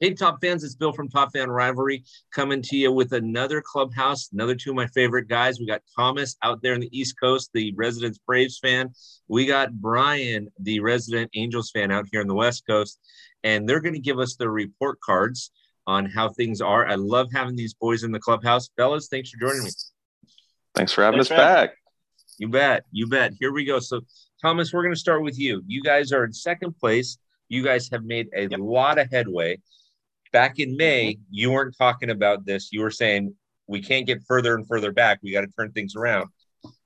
Hey, Top fans, it's Bill from Top Fan Rivalry coming to you with another clubhouse, another two of my favorite guys. We got Thomas out there in the East Coast, the resident Braves fan. We got Brian, the resident Angels fan, out here on the West Coast. And they're going to give us their report cards on how things are. I love having these boys in the clubhouse. Fellas, thanks for joining me. Thanks for having thanks us for back. You bet. You bet. Here we go. So, Thomas, we're going to start with you. You guys are in second place. You guys have made a yep. lot of headway back in May, mm-hmm. you weren't talking about this. You were saying we can't get further and further back. We got to turn things around.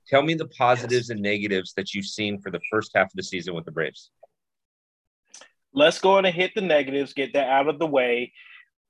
Tell me the positives yes. and negatives that you've seen for the first half of the season with the Braves. Let's go and hit the negatives, get that out of the way.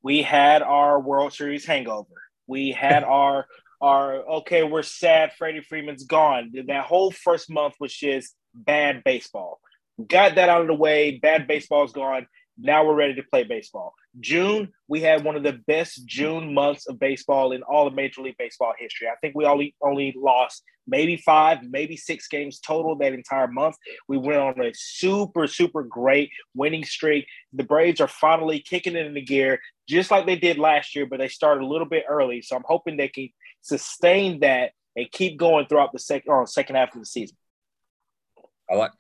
We had our World Series hangover. We had our our okay, we're sad Freddie Freeman's gone. That whole first month was just bad baseball. Got that out of the way. Bad baseball's gone. Now we're ready to play baseball. June, we had one of the best June months of baseball in all of Major League Baseball history. I think we only only lost maybe five, maybe six games total that entire month. We went on a super, super great winning streak. The Braves are finally kicking it in the gear, just like they did last year, but they started a little bit early. So I'm hoping they can sustain that and keep going throughout the second or uh, second half of the season. I like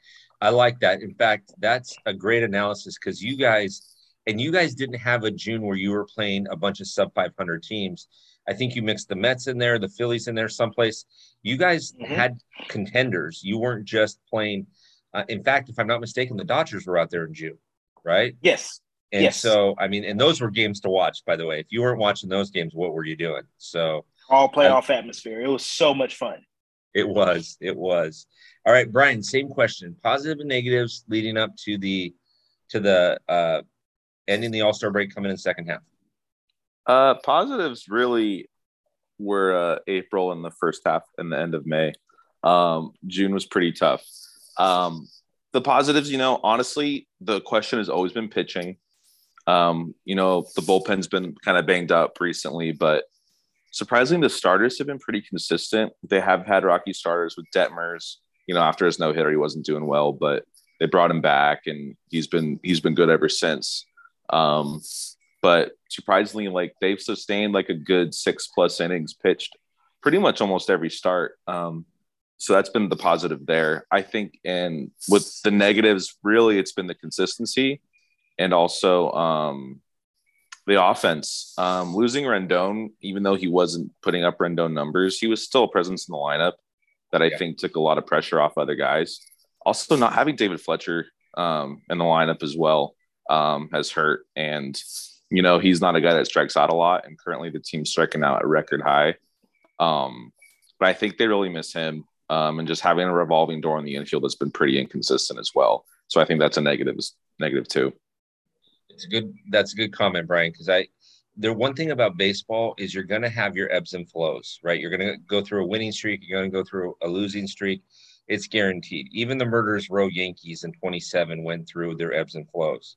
I like that. In fact, that's a great analysis because you guys and you guys didn't have a June where you were playing a bunch of sub 500 teams. I think you mixed the Mets in there, the Phillies in there someplace. You guys mm-hmm. had contenders. You weren't just playing. Uh, in fact, if I'm not mistaken, the Dodgers were out there in June, right? Yes. And yes. so, I mean, and those were games to watch, by the way. If you weren't watching those games, what were you doing? So, all playoff I, atmosphere. It was so much fun. It was. It was. All right, Brian. Same question. Positive and negatives leading up to the to the uh, ending the All Star break coming in second half? Uh, positives really were uh, April and the first half and the end of May. Um, June was pretty tough. Um, the positives, you know, honestly, the question has always been pitching. Um, you know, the bullpen's been kind of banged up recently, but surprisingly, the starters have been pretty consistent. They have had rocky starters with Detmers. You know, after his no hitter, he wasn't doing well, but they brought him back, and he's been he's been good ever since. Um, but surprisingly, like they've sustained like a good six plus innings pitched pretty much almost every start. Um, so that's been the positive there. I think, and with the negatives, really, it's been the consistency and also um, the offense. Um, losing Rendon, even though he wasn't putting up Rendon numbers, he was still a presence in the lineup that I yeah. think took a lot of pressure off other guys. Also, not having David Fletcher um, in the lineup as well um, has hurt. And, you know, he's not a guy that strikes out a lot. And currently the team's striking out at record high. Um, but I think they really miss him. Um, and just having a revolving door in the infield that's been pretty inconsistent as well. So I think that's a negative, negative too. It's good, that's a good comment, Brian, because I, the one thing about baseball is you're going to have your ebbs and flows, right? You're going to go through a winning streak, you're going to go through a losing streak. It's guaranteed. Even the Murderers Row Yankees in 27 went through their ebbs and flows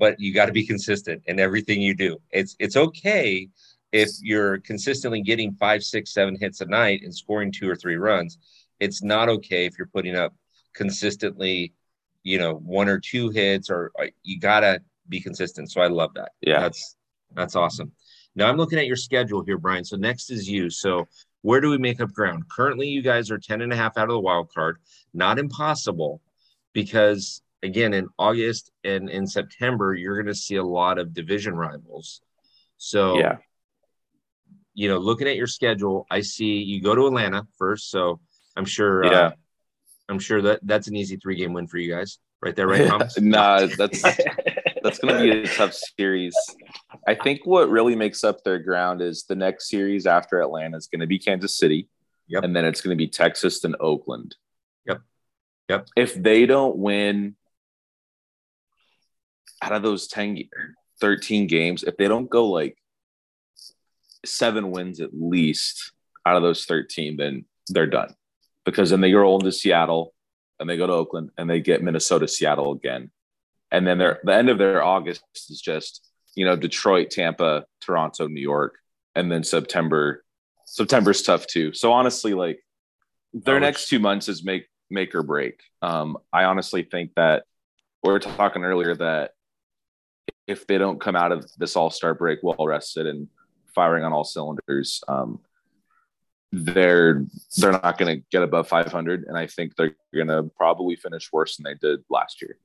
but you got to be consistent in everything you do. It's it's okay if you're consistently getting five, six, seven hits a night and scoring two or three runs. It's not okay if you're putting up consistently, you know, one or two hits, or, or you gotta be consistent. So I love that. Yeah, that's that's awesome. Now I'm looking at your schedule here, Brian. So next is you. So where do we make up ground? Currently, you guys are 10 and a half out of the wild card. Not impossible because again in August and in September, you're going to see a lot of division rivals. So, yeah, you know, looking at your schedule, I see you go to Atlanta first. So I'm sure, uh, yeah, uh, I'm sure that that's an easy three game win for you guys, right there, right? Thomas? nah, that's that's going to be a tough series. I think what really makes up their ground is the next series after Atlanta is going to be Kansas City, yep. and then it's going to be Texas and Oakland. Yep. Yep. If they don't win out of those 10 13 games if they don't go like seven wins at least out of those 13 then they're done because then they roll into seattle and they go to oakland and they get minnesota seattle again and then their the end of their august is just you know detroit tampa toronto new york and then september september's tough too. So honestly like their next two months is make make or break. Um i honestly think that we are talking earlier that if they don't come out of this All Star break well rested and firing on all cylinders, um, they're they're not going to get above 500, and I think they're going to probably finish worse than they did last year.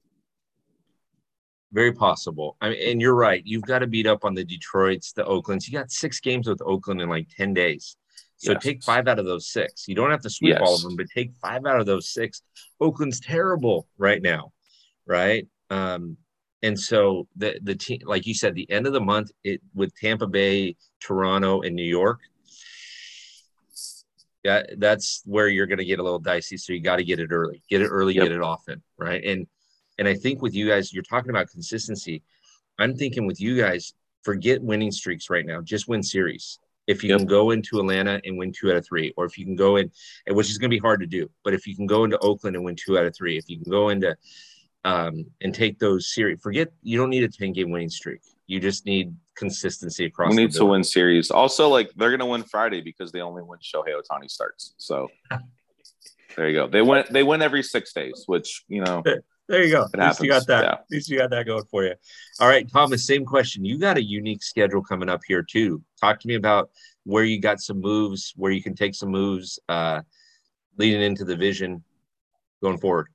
Very possible. I mean, and you're right. You've got to beat up on the Detroits, the Oaklands. You got six games with Oakland in like 10 days. So yes. take five out of those six. You don't have to sweep yes. all of them, but take five out of those six. Oakland's terrible right now, right? Um, and so the the team, like you said, the end of the month, it with Tampa Bay, Toronto, and New York. Yeah, that's where you're going to get a little dicey. So you got to get it early, get it early, yep. get it often, right? And and I think with you guys, you're talking about consistency. I'm thinking with you guys, forget winning streaks right now. Just win series. If you yep. can go into Atlanta and win two out of three, or if you can go in, which is going to be hard to do, but if you can go into Oakland and win two out of three, if you can go into um, and take those series, forget you don't need a 10 game winning streak. You just need consistency across. We need to win series. Also, like they're going to win Friday because they only win Shohei Ohtani starts. So there you go. They win. They win every six days, which you know. There you go. At least you got that. Yeah. At least you got that going for you. All right, Thomas. Same question. You got a unique schedule coming up here too. Talk to me about where you got some moves, where you can take some moves, uh, leading into the vision going forward.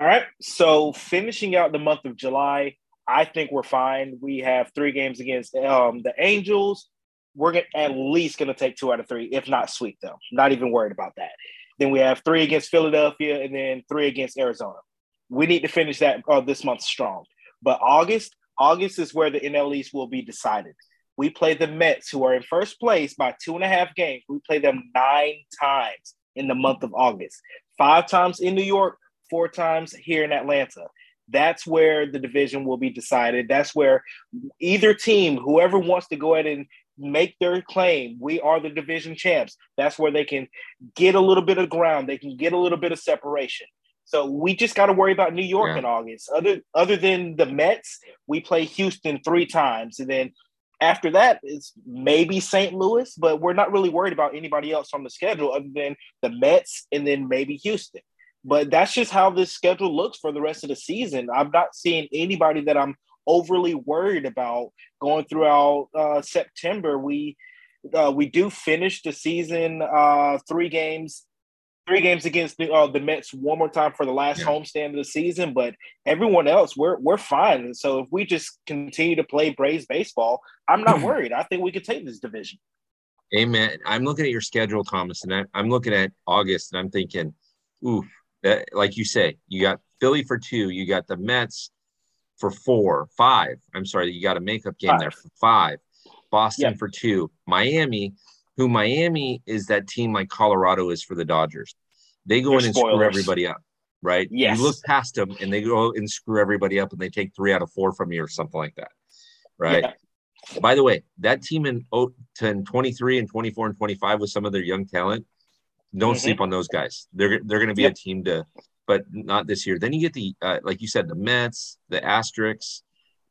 All right. So finishing out the month of July, I think we're fine. We have three games against um, the Angels. We're gonna, at least going to take two out of three, if not sweep them. Not even worried about that. Then we have three against Philadelphia, and then three against Arizona we need to finish that uh, this month strong. But August, August is where the NL East will be decided. We play the Mets, who are in first place by two and a half games. We play them nine times in the month of August, five times in New York, four times here in Atlanta. That's where the division will be decided. That's where either team, whoever wants to go ahead and make their claim, we are the division champs. That's where they can get a little bit of ground. They can get a little bit of separation. So we just got to worry about New York yeah. in August. Other other than the Mets, we play Houston three times, and then after that it's maybe St. Louis, but we're not really worried about anybody else on the schedule other than the Mets and then maybe Houston. But that's just how this schedule looks for the rest of the season. I'm not seeing anybody that I'm overly worried about going throughout uh, September. We uh, we do finish the season uh, three games three games against the, uh, the Mets one more time for the last yeah. homestand of the season, but everyone else, we're we're fine. So if we just continue to play Braves baseball, I'm not worried. I think we could take this division. Amen. I'm looking at your schedule, Thomas, and I, am looking at August, and I'm thinking, oof, that, like you say, you got Philly for two, you got the Mets for four, five. I'm sorry, you got a makeup game five. there for five. Boston yep. for two, Miami who Miami is that team like Colorado is for the Dodgers. They go They're in and spoilers. screw everybody up, right? Yes. You look past them and they go and screw everybody up and they take three out of four from you or something like that, right? Yeah. By the way, that team in 10, 23 and 24 and 25 with some of their young talent, don't mm-hmm. sleep on those guys. They're they're going to be yep. a team to, but not this year. Then you get the uh, like you said, the Mets, the Asterisks,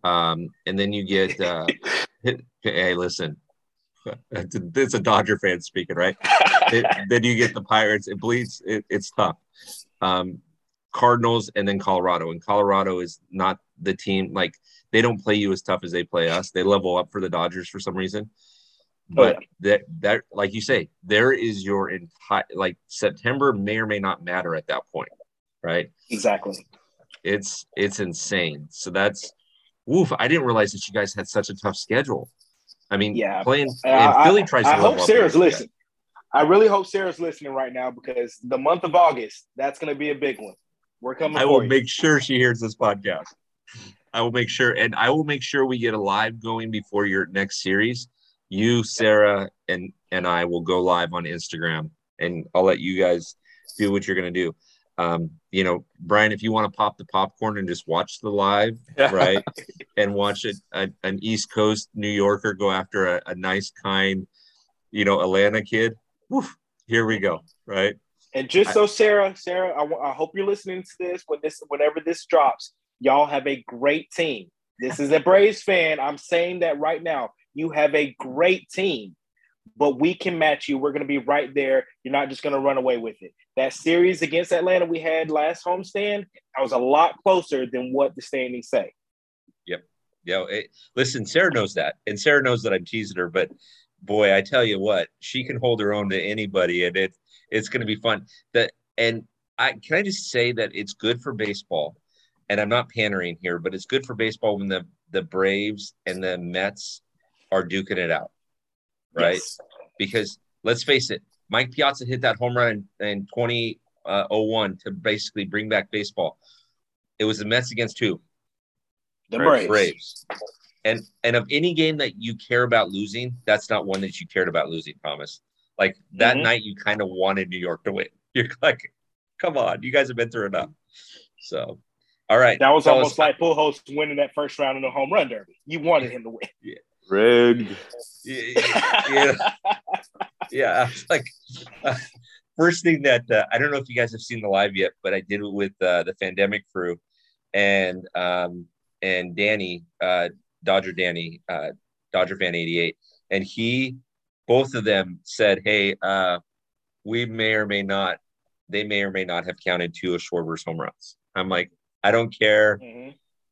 um, and then you get. Uh, hey, listen, it's a Dodger fan speaking, right? it, then you get the Pirates. It bleeds. It, it's tough. Um, Cardinals and then Colorado. And Colorado is not the team like they don't play you as tough as they play us. They level up for the Dodgers for some reason. But oh, yeah. that that like you say, there is your entire like September may or may not matter at that point, right? Exactly. It's it's insane. So that's woof. I didn't realize that you guys had such a tough schedule. I mean, yeah, playing and Philly tries I, to. I hope Sarah's listening. I really hope Sarah's listening right now because the month of August, that's going to be a big one. We're coming. I will you. make sure she hears this podcast. I will make sure, and I will make sure we get a live going before your next series. You, Sarah, and and I will go live on Instagram, and I'll let you guys do what you're going to do um, you know, Brian, if you want to pop the popcorn and just watch the live, right, and watch it, a, an East Coast New Yorker go after a, a nice, kind, you know, Atlanta kid. Woof, here we go, right? And just so Sarah, Sarah, I, I hope you're listening to this when this, whenever this drops. Y'all have a great team. This is a Braves fan. I'm saying that right now. You have a great team but we can match you. We're going to be right there. You're not just going to run away with it. That series against Atlanta we had last homestand, I was a lot closer than what the standings say. Yep. You know, it, listen, Sarah knows that, and Sarah knows that I'm teasing her. But boy, I tell you what, she can hold her own to anybody, and it it's going to be fun. That and I can I just say that it's good for baseball, and I'm not pandering here, but it's good for baseball when the the Braves and the Mets are duking it out, right? Yes. Because let's face it, Mike Piazza hit that home run in, in 2001 uh, to basically bring back baseball. It was the Mets against who? The Braves. Braves. And and of any game that you care about losing, that's not one that you cared about losing, Thomas. Like that mm-hmm. night, you kind of wanted New York to win. You're like, come on, you guys have been through enough. So, all right. That was almost us, like Host winning that first round in the home run derby. You wanted him to win. Yeah. Rigged. Yeah. Yeah. yeah. like, uh, first thing that uh, I don't know if you guys have seen the live yet, but I did it with uh, the pandemic crew and um, and Danny, uh, Dodger Danny, uh, Dodger fan 88. And he, both of them said, Hey, uh, we may or may not, they may or may not have counted two of Schwarber's home runs. I'm like, I don't care. Mm-hmm.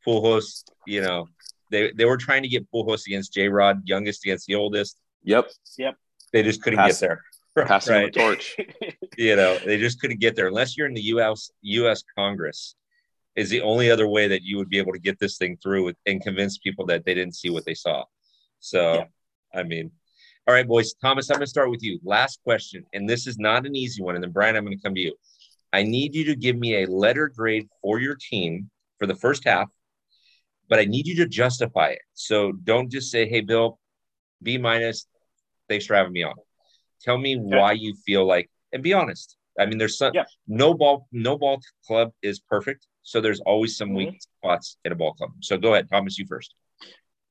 Pujols, you know, they, they were trying to get Pujols against J Rod, youngest against the oldest. Yep. Yep. They just couldn't Pass, get there. Passing right? the torch. you know, they just couldn't get there unless you're in the U.S. U.S. Congress is the only other way that you would be able to get this thing through and convince people that they didn't see what they saw. So, yeah. I mean, all right, boys. Thomas, I'm going to start with you. Last question, and this is not an easy one. And then Brian, I'm going to come to you. I need you to give me a letter grade for your team for the first half, but I need you to justify it. So don't just say, "Hey, Bill, B minus. Thanks for having me on." Tell me okay. why you feel like, and be honest. I mean, there's some yeah. no ball, no ball club is perfect. So there's always some weak mm-hmm. spots in a ball club. So go ahead, Thomas, you first.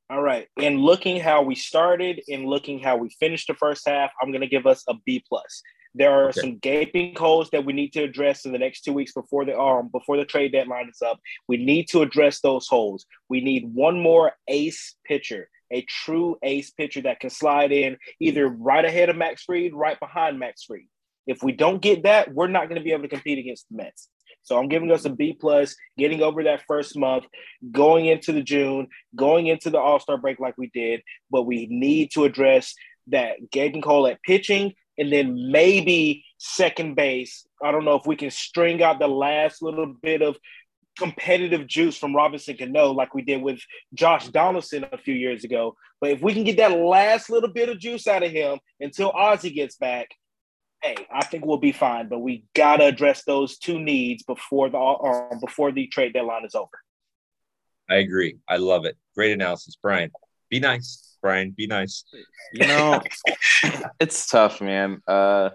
All right. In looking how we started, and looking how we finished the first half, I'm going to give us a B plus. There are okay. some gaping holes that we need to address in the next two weeks before the um before the trade deadline is up. We need to address those holes. We need one more ace pitcher, a true ace pitcher that can slide in either right ahead of Max Fried, right behind Max Fried. If we don't get that, we're not going to be able to compete against the Mets. So I'm giving us a B plus, getting over that first month, going into the June, going into the All Star break like we did. But we need to address that gaping hole at pitching, and then maybe second base. I don't know if we can string out the last little bit of competitive juice from Robinson Cano like we did with Josh Donaldson a few years ago. But if we can get that last little bit of juice out of him until Ozzie gets back, hey, I think we'll be fine, but we gotta address those two needs before the uh, before the trade deadline is over. I agree. I love it. Great analysis, Brian. Be nice, Brian. Be nice. You know, it's tough, man. Uh,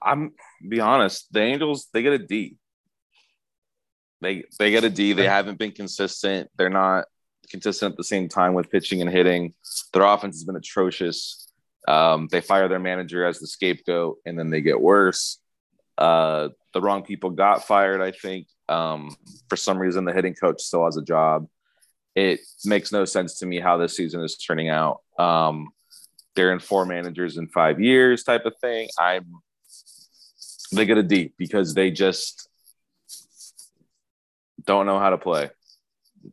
I'm be honest. The Angels they get a D. They they get a D. They haven't been consistent. They're not consistent at the same time with pitching and hitting. Their offense has been atrocious. Um, they fire their manager as the scapegoat, and then they get worse. Uh, the wrong people got fired, I think. Um, for some reason, the hitting coach still has a job. It makes no sense to me how this season is turning out. Um, they're in four managers in five years, type of thing. I'm they get a D because they just don't know how to play.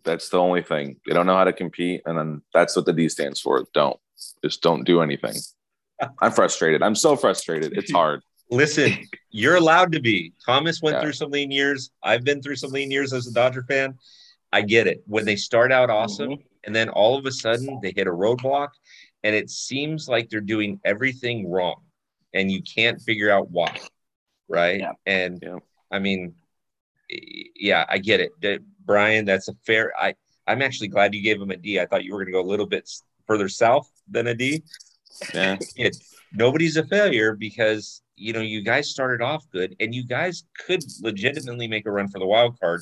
That's the only thing. They don't know how to compete, and then that's what the D stands for. Don't. Just don't do anything. I'm frustrated. I'm so frustrated. It's hard. Listen, you're allowed to be. Thomas went yeah. through some lean years. I've been through some lean years as a Dodger fan. I get it. When they start out awesome mm-hmm. and then all of a sudden they hit a roadblock and it seems like they're doing everything wrong and you can't figure out why. Right. Yeah. And yeah. I mean, yeah, I get it. Brian, that's a fair I I'm actually glad you gave him a D. I thought you were going to go a little bit further south than a D. Yeah. it, nobody's a failure because you know you guys started off good and you guys could legitimately make a run for the wild card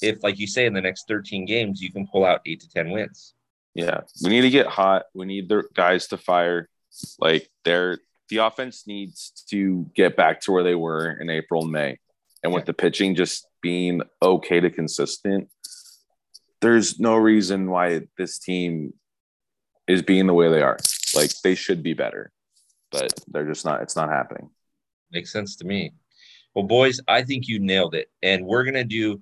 if like you say in the next 13 games you can pull out 8 to 10 wins. Yeah. We need to get hot. We need the guys to fire like they're the offense needs to get back to where they were in April and May. And with the pitching just being okay to consistent, there's no reason why this team is being the way they are. Like they should be better, but they're just not. It's not happening. Makes sense to me. Well, boys, I think you nailed it, and we're gonna do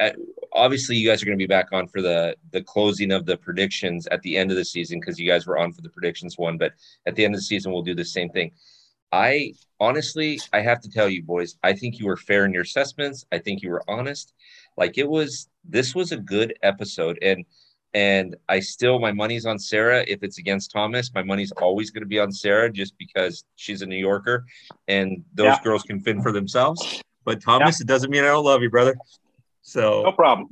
uh, obviously you guys are to be back on for the the closing of the predictions at the end of the season because you guys were on for the predictions one but at the end of the season we'll do the same thing i honestly i have to tell you boys i think you were fair in your assessments i think you were honest like it was this was a good episode and and i still my money's on sarah if it's against thomas my money's always going to be on sarah just because she's a new yorker and those yeah. girls can fend for themselves but thomas yeah. it doesn't mean i don't love you brother so no problem.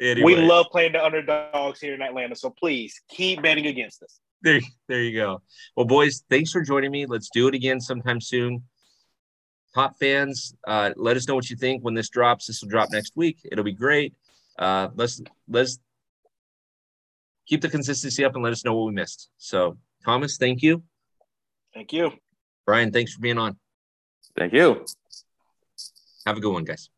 Anyway. We love playing the underdogs here in Atlanta. So please keep betting against us. There, there you go. Well, boys, thanks for joining me. Let's do it again sometime soon. Top fans, uh, let us know what you think when this drops. This will drop next week. It'll be great. Uh, let's let's keep the consistency up and let us know what we missed. So, Thomas, thank you. Thank you. Brian, thanks for being on. Thank you. Have a good one, guys.